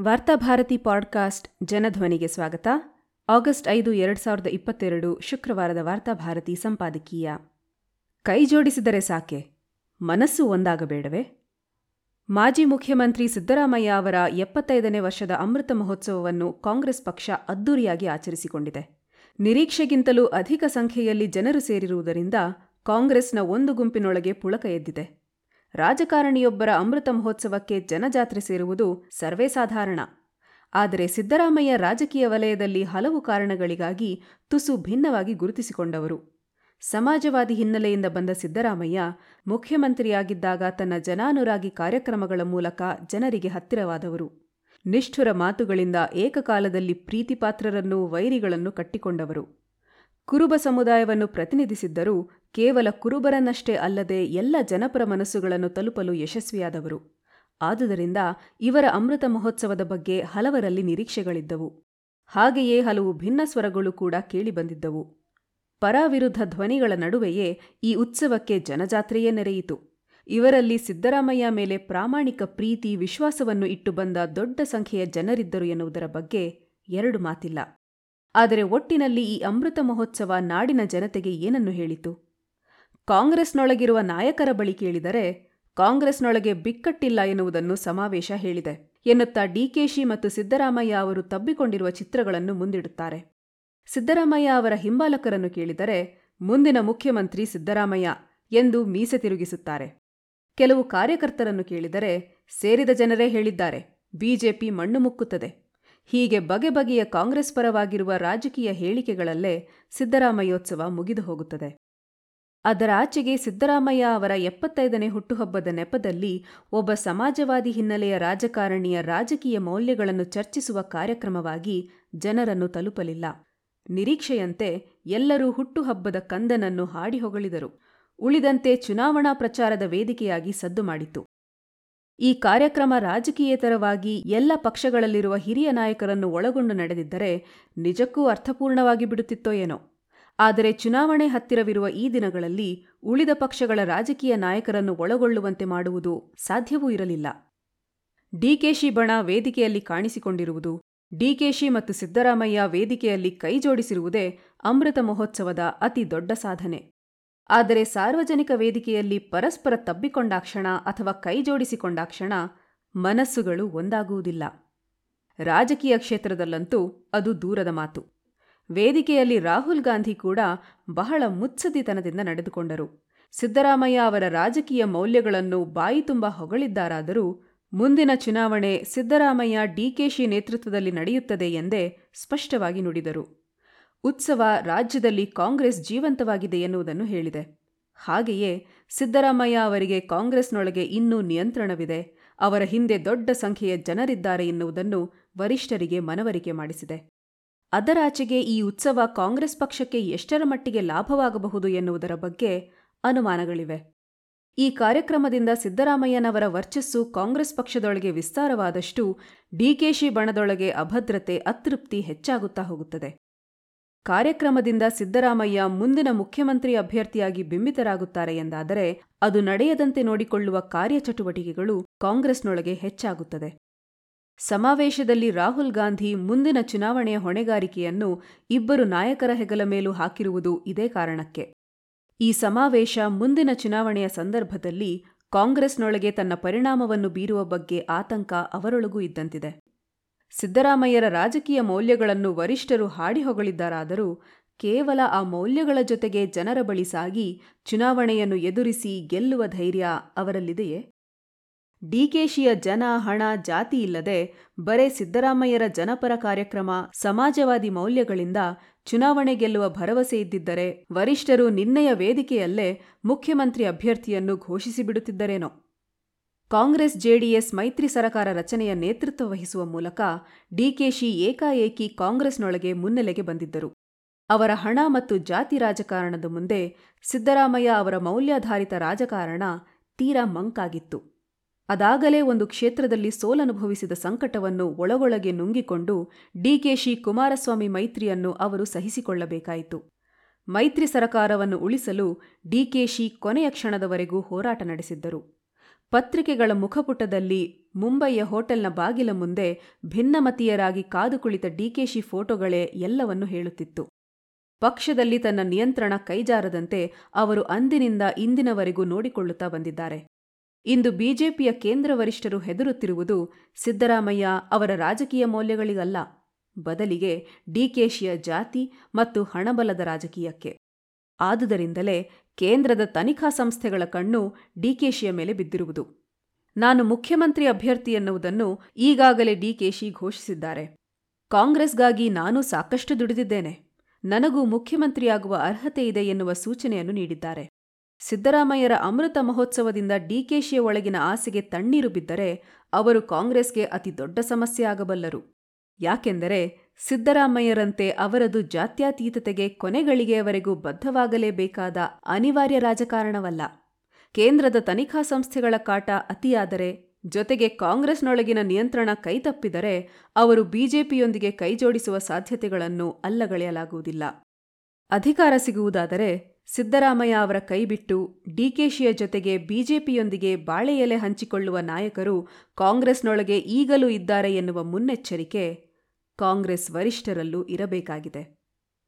Varthabharati podcast ಜನಧ್ವನಿಗೆ ಸ್ವಾಗತ. August ಐದು, ಎರಡು ಸಾವಿರದ ಇಪ್ಪತ್ತೆರಡು ಶುಕ್ರವಾರದ ವಾರ್ತಾಭಾರತಿ ಸಂಪಾದಕೀಯ. ಕೈ ಜೋಡಿಸಿದರೆ ಸಾಕೆ? ಮನಸ್ಸು ಒಂದಾಗಬೇಡವೇ? ಮಾಜಿ ಮುಖ್ಯಮಂತ್ರಿ ಸಿದ್ದರಾಮಯ್ಯ ಅವರ ಎಪ್ಪತ್ತೈದನೇ ವರ್ಷದ ಅಮೃತ ಮಹೋತ್ಸವವನ್ನು ಕಾಂಗ್ರೆಸ್ ಪಕ್ಷ ಅದ್ದೂರಿಯಾಗಿ ಆಚರಿಸಿಕೊಂಡಿದೆ. ನಿರೀಕ್ಷೆಗಿಂತಲೂ ಅಧಿಕ ಸಂಖ್ಯೆಯಲ್ಲಿ ಜನರು ಸೇರಿರುವುದರಿಂದ ಕಾಂಗ್ರೆಸ್ನ ಒಂದು ಗುಂಪಿನೊಳಗೆ ಪುಳಕ ಎದ್ದಿದೆ. ರಾಜಕಾರಣಿಯೊಬ್ಬರ ಅಮೃತ ಮಹೋತ್ಸವಕ್ಕೆ ಜನಜಾತ್ರೆ ಸೇರುವುದು ಸರ್ವೇ ಸಾಧಾರಣ. ಆದರೆ ಸಿದ್ದರಾಮಯ್ಯ ರಾಜಕೀಯ ವಲಯದಲ್ಲಿ ಹಲವು ಕಾರಣಗಳಿಗಾಗಿ ತುಸು ಭಿನ್ನವಾಗಿ ಗುರುತಿಸಿಕೊಂಡವರು. ಸಮಾಜವಾದಿ ಹಿನ್ನೆಲೆಯಿಂದ ಬಂದ ಸಿದ್ದರಾಮಯ್ಯ ಮುಖ್ಯಮಂತ್ರಿಯಾಗಿದ್ದಾಗ ತನ್ನ ಜನಾನುರಾಗಿ ಕಾರ್ಯಕ್ರಮಗಳ ಮೂಲಕ ಜನರಿಗೆ ಹತ್ತಿರವಾದವರು. ನಿಷ್ಠುರ ಮಾತುಗಳಿಂದ ಏಕಕಾಲದಲ್ಲಿ ಪ್ರೀತಿಪಾತ್ರರನ್ನೂ ವೈರಿಗಳನ್ನು ಕಟ್ಟಿಕೊಂಡವರು. ಕುರುಬ ಸಮುದಾಯವನ್ನು ಪ್ರತಿನಿಧಿಸಿದ್ದರೂ ಕೇವಲ ಕುರುಬರನ್ನಷ್ಟೇ ಅಲ್ಲದೆ ಎಲ್ಲ ಜನಪರ ಮನಸ್ಸುಗಳನ್ನು ತಲುಪಲು ಯಶಸ್ವಿಯಾದವರು. ಆದುದರಿಂದ ಇವರ ಅಮೃತ ಮಹೋತ್ಸವದ ಬಗ್ಗೆ ಹಲವರಲ್ಲಿ ನಿರೀಕ್ಷೆಗಳಿದ್ದವು. ಹಾಗೆಯೇ ಹಲವು ಭಿನ್ನ ಸ್ವರಗಳು ಕೂಡ ಕೇಳಿಬಂದಿದ್ದವು. ಪರಾವಿರುದ್ಧ ಧ್ವನಿಗಳ ನಡುವೆಯೇ ಈ ಉತ್ಸವಕ್ಕೆ ಜನಜಾತ್ರೆಯೇ ನೆರೆಯಿತು. ಇವರಲ್ಲಿ ಸಿದ್ದರಾಮಯ್ಯ ಮೇಲೆ ಪ್ರಾಮಾಣಿಕ ಪ್ರೀತಿ, ವಿಶ್ವಾಸವನ್ನು ಇಟ್ಟು ಬಂದ ದೊಡ್ಡ ಸಂಖ್ಯೆಯ ಜನರಿದ್ದರು ಎನ್ನುವುದರ ಬಗ್ಗೆ ಎರಡು ಮಾತಿಲ್ಲ. ಆದರೆ ಒಟ್ಟಿನಲ್ಲಿ ಈ ಅಮೃತ ಮಹೋತ್ಸವ ನಾಡಿನ ಜನತೆಗೆ ಏನನ್ನು ಹೇಳಿತು? ಕಾಂಗ್ರೆಸ್ನೊಳಗಿರುವ ನಾಯಕರ ಬಳಿ ಕೇಳಿದರೆ, ಕಾಂಗ್ರೆಸ್ನೊಳಗೆ ಬಿಕ್ಕಟ್ಟಿಲ್ಲ ಎನ್ನುವುದನ್ನು ಸಮಾವೇಶ ಹೇಳಿದೆ ಎನ್ನುತ್ತಾ ಡಿಕೆಶಿ ಮತ್ತು ಸಿದ್ದರಾಮಯ್ಯ ಅವರು ತಬ್ಬಿಕೊಂಡಿರುವ ಚಿತ್ರಗಳನ್ನು ಮುಂದಿಡುತ್ತಾರೆ. ಸಿದ್ದರಾಮಯ್ಯ ಅವರ ಹಿಂಬಾಲಕರನ್ನು ಕೇಳಿದರೆ, ಮುಂದಿನ ಮುಖ್ಯಮಂತ್ರಿ ಸಿದ್ದರಾಮಯ್ಯ ಎಂದು ಮೀಸೆ ತಿರುಗಿಸುತ್ತಾರೆ. ಕೆಲವು ಕಾರ್ಯಕರ್ತರನ್ನು ಕೇಳಿದರೆ, ಸೇರಿದ ಜನರೇ ಹೇಳಿದ್ದಾರೆ, ಬಿಜೆಪಿ ಮಣ್ಣು ಮುಕ್ಕುತ್ತದೆ. ಹೀಗೆ ಬಗೆ ಬಗೆಯ ಕಾಂಗ್ರೆಸ್ ಪರವಾಗಿರುವ ರಾಜಕೀಯ ಹೇಳಿಕೆಗಳಲ್ಲೇ ಸಿದ್ದರಾಮಯ್ಯೋತ್ಸವ ಮುಗಿದು ಹೋಗುತ್ತದೆ ಅದರಾಚೆಗೆ ಸಿದ್ದರಾಮಯ್ಯ ಅವರ ಎಪ್ಪತ್ತೈದನೇ ಹುಟ್ಟುಹಬ್ಬದ ನೆಪದಲ್ಲಿ ಒಬ್ಬ ಸಮಾಜವಾದಿ ಹಿನ್ನೆಲೆಯ ರಾಜಕಾರಣಿಯ ರಾಜಕೀಯ ಮೌಲ್ಯಗಳನ್ನು ಚರ್ಚಿಸುವ ಕಾರ್ಯಕ್ರಮವಾಗಿ ಜನರನ್ನು ತಲುಪಲಿಲ್ಲ. ನಿರೀಕ್ಷೆಯಂತೆ ಎಲ್ಲರೂ ಹುಟ್ಟುಹಬ್ಬದ ಕಂದನನ್ನು ಹಾಡಿ ಹೊಗಳಿದರು ಉಳಿದಂತೆ ಚುನಾವಣಾ ಪ್ರಚಾರದ ವೇದಿಕೆಯಾಗಿ ಸದ್ದು ಮಾಡಿತು ಈ ಕಾರ್ಯಕ್ರಮ ರಾಜಕೀಯೇತರವಾಗಿ ಎಲ್ಲ ಪಕ್ಷಗಳಲ್ಲಿರುವ ಹಿರಿಯ ನಾಯಕರನ್ನು ಒಳಗೊಂಡು ನಡೆದಿದ್ದರೆ ನಿಜಕ್ಕೂ ಅರ್ಥಪೂರ್ಣವಾಗಿ ಬಿಡುತ್ತಿತ್ತೋ ಏನೋ. ಆದರೆ ಚುನಾವಣೆ ಹತ್ತಿರವಿರುವ ಈ ದಿನಗಳಲ್ಲಿ ಉಳಿದ ಪಕ್ಷಗಳ ರಾಜಕೀಯ ನಾಯಕರನ್ನು ಒಳಗೊಳ್ಳುವಂತೆ ಮಾಡುವುದು ಸಾಧ್ಯವೂ ಇರಲಿಲ್ಲ. ಡಿಕೆಶಿ ಬಣ ವೇದಿಕೆಯಲ್ಲಿ ಕಾಣಿಸಿಕೊಂಡಿರುವುದು, ಡಿಕೆಶಿ ಮತ್ತು ಸಿದ್ದರಾಮಯ್ಯ ವೇದಿಕೆಯಲ್ಲಿ ಕೈಜೋಡಿಸಿರುವುದೇ ಅಮೃತ ಮಹೋತ್ಸವದ ಅತಿ ದೊಡ್ಡ ಸಾಧನೆ. ಆದರೆ ಸಾರ್ವಜನಿಕ ವೇದಿಕೆಯಲ್ಲಿ ಪರಸ್ಪರ ತಬ್ಬಿಕೊಂಡಾಕ್ಷಣ ಅಥವಾ ಕೈಜೋಡಿಸಿಕೊಂಡಾಕ್ಷಣ ಮನಸ್ಸುಗಳು ಒಂದಾಗುವುದಿಲ್ಲ. ರಾಜಕೀಯ ಕ್ಷೇತ್ರದಲ್ಲಂತೂ ಅದು ದೂರದ ಮಾತು. ವೇದಿಕೆಯಲ್ಲಿ ರಾಹುಲ್ ಗಾಂಧಿ ಕೂಡ ಬಹಳ ಮುತ್ಸದಿತನದಿಂದ ನಡೆದುಕೊಂಡರು. ಸಿದ್ದರಾಮಯ್ಯ ಅವರ ರಾಜಕೀಯ ಮೌಲ್ಯಗಳನ್ನು ಬಾಯಿ ತುಂಬ ಹೊಗಳಿದ್ದಾರಾದರೂ ಮುಂದಿನ ಚುನಾವಣೆ ಸಿದ್ದರಾಮಯ್ಯ ಡಿಕೆಶಿ ನೇತೃತ್ವದಲ್ಲಿ ನಡೆಯುತ್ತದೆ ಎಂದೇ ಸ್ಪಷ್ಟವಾಗಿ ನುಡಿದರು. ಉತ್ಸವ ರಾಜ್ಯದಲ್ಲಿ ಕಾಂಗ್ರೆಸ್ ಜೀವಂತವಾಗಿದೆ ಎನ್ನುವುದನ್ನು ಹೇಳಿದೆ. ಹಾಗೆಯೇ ಸಿದ್ದರಾಮಯ್ಯ ಅವರಿಗೆ ಕಾಂಗ್ರೆಸ್ನೊಳಗೆ ಇನ್ನೂ ನಿಯಂತ್ರಣವಿದೆ. ಅವರ ಹಿಂದೆ ದೊಡ್ಡ ಸಂಖ್ಯೆಯ ಜನರಿದ್ದಾರೆ ಎನ್ನುವುದನ್ನು ವರಿಷ್ಠರಿಗೆ ಮನವರಿಕೆ ಮಾಡಿಸಿದೆ. ಅದರಾಚೆಗೆ ಈ ಉತ್ಸವ ಕಾಂಗ್ರೆಸ್ ಪಕ್ಷಕ್ಕೆ ಎಷ್ಟರ ಮಟ್ಟಿಗೆ ಲಾಭವಾಗಬಹುದು ಎನ್ನುವುದರ ಬಗ್ಗೆ ಅನುಮಾನಗಳಿವೆ. ಈ ಕಾರ್ಯಕ್ರಮದಿಂದ ಸಿದ್ದರಾಮಯ್ಯನವರ ವರ್ಚಸ್ಸು ಕಾಂಗ್ರೆಸ್ ಪಕ್ಷದೊಳಗೆ ವಿಸ್ತಾರವಾದಷ್ಟು ಡಿಕೆಶಿ ಬಣದೊಳಗೆ ಅಭದ್ರತೆ, ಅತೃಪ್ತಿ ಹೆಚ್ಚಾಗುತ್ತಾ ಹೋಗುತ್ತದೆ. ಕಾರ್ಯಕ್ರಮದಿಂದ ಸಿದ್ದರಾಮಯ್ಯ ಮುಂದಿನ ಮುಖ್ಯಮಂತ್ರಿ ಅಭ್ಯರ್ಥಿಯಾಗಿ ಬಿಂಬಿತರಾಗುತ್ತಾರೆ ಎಂದಾದರೆ ಅದು ನಡೆಯದಂತೆ ನೋಡಿಕೊಳ್ಳುವ ಕಾರ್ಯಚಟುವಟಿಕೆಗಳು ಕಾಂಗ್ರೆಸ್ನೊಳಗೆ ಹೆಚ್ಚಾಗುತ್ತದೆ. ಸಮಾವೇಶದಲ್ಲಿ ರಾಹುಲ್ ಗಾಂಧಿ ಮುಂದಿನ ಚುನಾವಣೆಯ ಹೊಣೆಗಾರಿಕೆಯನ್ನು ಇಬ್ಬರು ನಾಯಕರ ಹೆಗಲ ಮೇಲೂ ಹಾಕಿರುವುದು ಇದೇ ಕಾರಣಕ್ಕೆ. ಈ ಸಮಾವೇಶ ಮುಂದಿನ ಚುನಾವಣೆಯ ಸಂದರ್ಭದಲ್ಲಿ ಕಾಂಗ್ರೆಸ್ನೊಳಗೆ ತನ್ನ ಪರಿಣಾಮವನ್ನು ಬೀರುವ ಬಗ್ಗೆ ಆತಂಕ ಅವರೊಳಗೂ ಇದ್ದಂತಿದೆ. ಸಿದ್ದರಾಮಯ್ಯರ ರಾಜಕೀಯ ಮೌಲ್ಯಗಳನ್ನು ವರಿಷ್ಠರು ಹಾಡಿಹೊಗಳಿದ್ದಾರಾದರೂ ಕೇವಲ ಆ ಮೌಲ್ಯಗಳ ಜೊತೆಗೆ ಜನರ ಬಳಿ ಸಾಗಿ ಚುನಾವಣೆಯನ್ನು ಎದುರಿಸಿ ಗೆಲ್ಲುವ ಧೈರ್ಯ ಅವರಲ್ಲಿದೆಯೇ? ಡಿಕೆಶಿಯ ಜನ, ಹಣ, ಜಾತಿ ಇಲ್ಲದೆ ಬರೇ ಸಿದ್ದರಾಮಯ್ಯರ ಜನಪರ ಕಾರ್ಯಕ್ರಮ, ಸಮಾಜವಾದಿ ಮೌಲ್ಯಗಳಿಂದ ಚುನಾವಣೆ ಗೆಲ್ಲುವ ಭರವಸೆ ಇದ್ದಿದ್ದರೆ ವರಿಷ್ಠರು ನಿನ್ನೆಯ ವೇದಿಕೆಯಲ್ಲೇ ಮುಖ್ಯಮಂತ್ರಿ ಅಭ್ಯರ್ಥಿಯನ್ನು ಘೋಷಿಸಿಬಿಡುತ್ತಿದ್ದರೇನೋ ಕಾಂಗ್ರೆಸ್ ಜೆಡಿಎಸ್ ಮೈತ್ರಿ ಸರಕಾರ ರಚನೆಯ ನೇತೃತ್ವ ವಹಿಸುವ ಮೂಲಕ ಡಿಕೆಶಿ ಏಕಾಏಕಿ ಕಾಂಗ್ರೆಸ್ನೊಳಗೆ ಮುನ್ನೆಲೆಗೆ ಬಂದಿದ್ದರು. ಅವರ ಹಣ ಮತ್ತು ಜಾತಿ ರಾಜಕಾರಣದ ಮುಂದೆ ಸಿದ್ದರಾಮಯ್ಯ ಅವರ ಮೌಲ್ಯಾಧಾರಿತ ರಾಜಕಾರಣ ತೀರಾ ಮಂಕಾಗಿತ್ತು. ಅದಾಗಲೇ ಒಂದು ಕ್ಷೇತ್ರದಲ್ಲಿ ಸೋಲನುಭವಿಸಿದ ಸಂಕಟವನ್ನು ಒಳಗೊಳಗೆ ನುಂಗಿಕೊಂಡು ಡಿಕೆಶಿ ಕುಮಾರಸ್ವಾಮಿ ಮೈತ್ರಿಯನ್ನು ಅವರು ಸಹಿಸಿಕೊಳ್ಳಬೇಕಾಯಿತು. ಮೈತ್ರಿ ಸರಕಾರವನ್ನು ಉಳಿಸಲು ಡಿಕೆಶಿ ಕೊನೆಯ ಕ್ಷಣದವರೆಗೂ ಹೋರಾಟ ನಡೆಸಿದ್ದರು. ಪತ್ರಿಕೆಗಳ ಮುಖಪುಟದಲ್ಲಿ ಮುಂಬಯಿಯ ಹೋಟೆಲ್ನ ಬಾಗಿಲ ಮುಂದೆ ಭಿನ್ನಮತೀಯರಾಗಿ ಕಾದು ಕುಳಿತ ಡಿಕೆಶಿ ಫೋಟೋಗಳೇ ಎಲ್ಲವನ್ನು ಹೇಳುತ್ತಿತ್ತು. ಪಕ್ಷದಲ್ಲಿ ತನ್ನ ನಿಯಂತ್ರಣ ಕೈಜಾರದಂತೆ ಅವರು ಅಂದಿನಿಂದ ಇಂದಿನವರೆಗೂ ನೋಡಿಕೊಳ್ಳುತ್ತಾ ಬಂದಿದ್ದಾರೆ. ಇಂದು ಬಿಜೆಪಿಯ ಕೇಂದ್ರ ವರಿಷ್ಠರು ಹೆದರುತ್ತಿರುವುದು ಸಿದ್ದರಾಮಯ್ಯ ಅವರ ರಾಜಕೀಯ ಮೌಲ್ಯಗಳಿಗಲ್ಲ. ಬದಲಿಗೆ ಡಿಕೆಶಿಯ ಜಾತಿ ಮತ್ತು ಹಣಬಲದ ರಾಜಕೀಯಕ್ಕೆ. ಆದುದರಿಂದಲೇ ಕೇಂದ್ರದ ತನಿಖಾ ಸಂಸ್ಥೆಗಳ ಕಣ್ಣು ಡಿಕೆಶಿಯ ಮೇಲೆ ಬಿದ್ದಿರುವುದು. ನಾನು ಮುಖ್ಯಮಂತ್ರಿ ಅಭ್ಯರ್ಥಿ ಎನ್ನುವುದನ್ನು ಈಗಾಗಲೇ ಡಿಕೆಶಿ ಘೋಷಿಸಿದ್ದಾರೆ. ಕಾಂಗ್ರೆಸ್ಗಾಗಿ ನಾನು ಸಾಕಷ್ಟು ದುಡಿದಿದ್ದೇನೆ. ನನಗೂ ಮುಖ್ಯಮಂತ್ರಿಯಾಗುವ ಅರ್ಹತೆ ಇದೆ ಎನ್ನುವ ಸೂಚನೆಯನ್ನು ನೀಡಿದ್ದಾರೆ. ಸಿದ್ದರಾಮಯ್ಯರ ಅಮೃತ ಮಹೋತ್ಸವದಿಂದ ಡಿಕೆಶಿಯ ಒಳಗಿನ ಆಸೆಗೆ ತಣ್ಣೀರು ಬಿದ್ದರೆ ಅವರು ಕಾಂಗ್ರೆಸ್ಗೆ ಅತಿ ದೊಡ್ಡ ಸಮಸ್ಯೆ ಆಗಬಲ್ಲರು. ಯಾಕೆಂದರೆ ಸಿದ್ದರಾಮಯ್ಯರಂತೆ ಅವರದು ಜಾತ್ಯತೀತತೆಗೆ ಕೊನೆಗಳಿಗೆಯವರೆಗೂ ಬದ್ಧವಾಗಲೇಬೇಕಾದ ಅನಿವಾರ್ಯ ರಾಜಕಾರಣವಲ್ಲ. ಕೇಂದ್ರದ ತನಿಖಾ ಸಂಸ್ಥೆಗಳ ಕಾಟ ಅತಿಯಾದರೆ, ಜೊತೆಗೆ ಕಾಂಗ್ರೆಸ್ನೊಳಗಿನ ನಿಯಂತ್ರಣ ಕೈತಪ್ಪಿದರೆ ಅವರು ಬಿಜೆಪಿಯೊಂದಿಗೆ ಕೈಜೋಡಿಸುವ ಸಾಧ್ಯತೆಗಳನ್ನು ಅಲ್ಲಗಳೆಯಲಾಗುವುದಿಲ್ಲ. ಅಧಿಕಾರ ಸಿಗುವುದಾದರೆ ಸಿದ್ದರಾಮಯ್ಯ ಅವರ ಕೈಬಿಟ್ಟು ಡಿಕೆಶಿಯ ಜೊತೆಗೆ ಬಿಜೆಪಿಯೊಂದಿಗೆ ಬಾಳೆ ಎಲೆ ಹಂಚಿಕೊಳ್ಳುವ ನಾಯಕರು ಕಾಂಗ್ರೆಸ್ನೊಳಗೆ ಈಗಲೂ ಇದ್ದಾರೆ ಎನ್ನುವ ಮುನ್ನೆಚ್ಚರಿಕೆ ಕಾಂಗ್ರೆಸ್ ವರಿಷ್ಠರಲ್ಲೂ ಇರಬೇಕಾಗಿದೆ.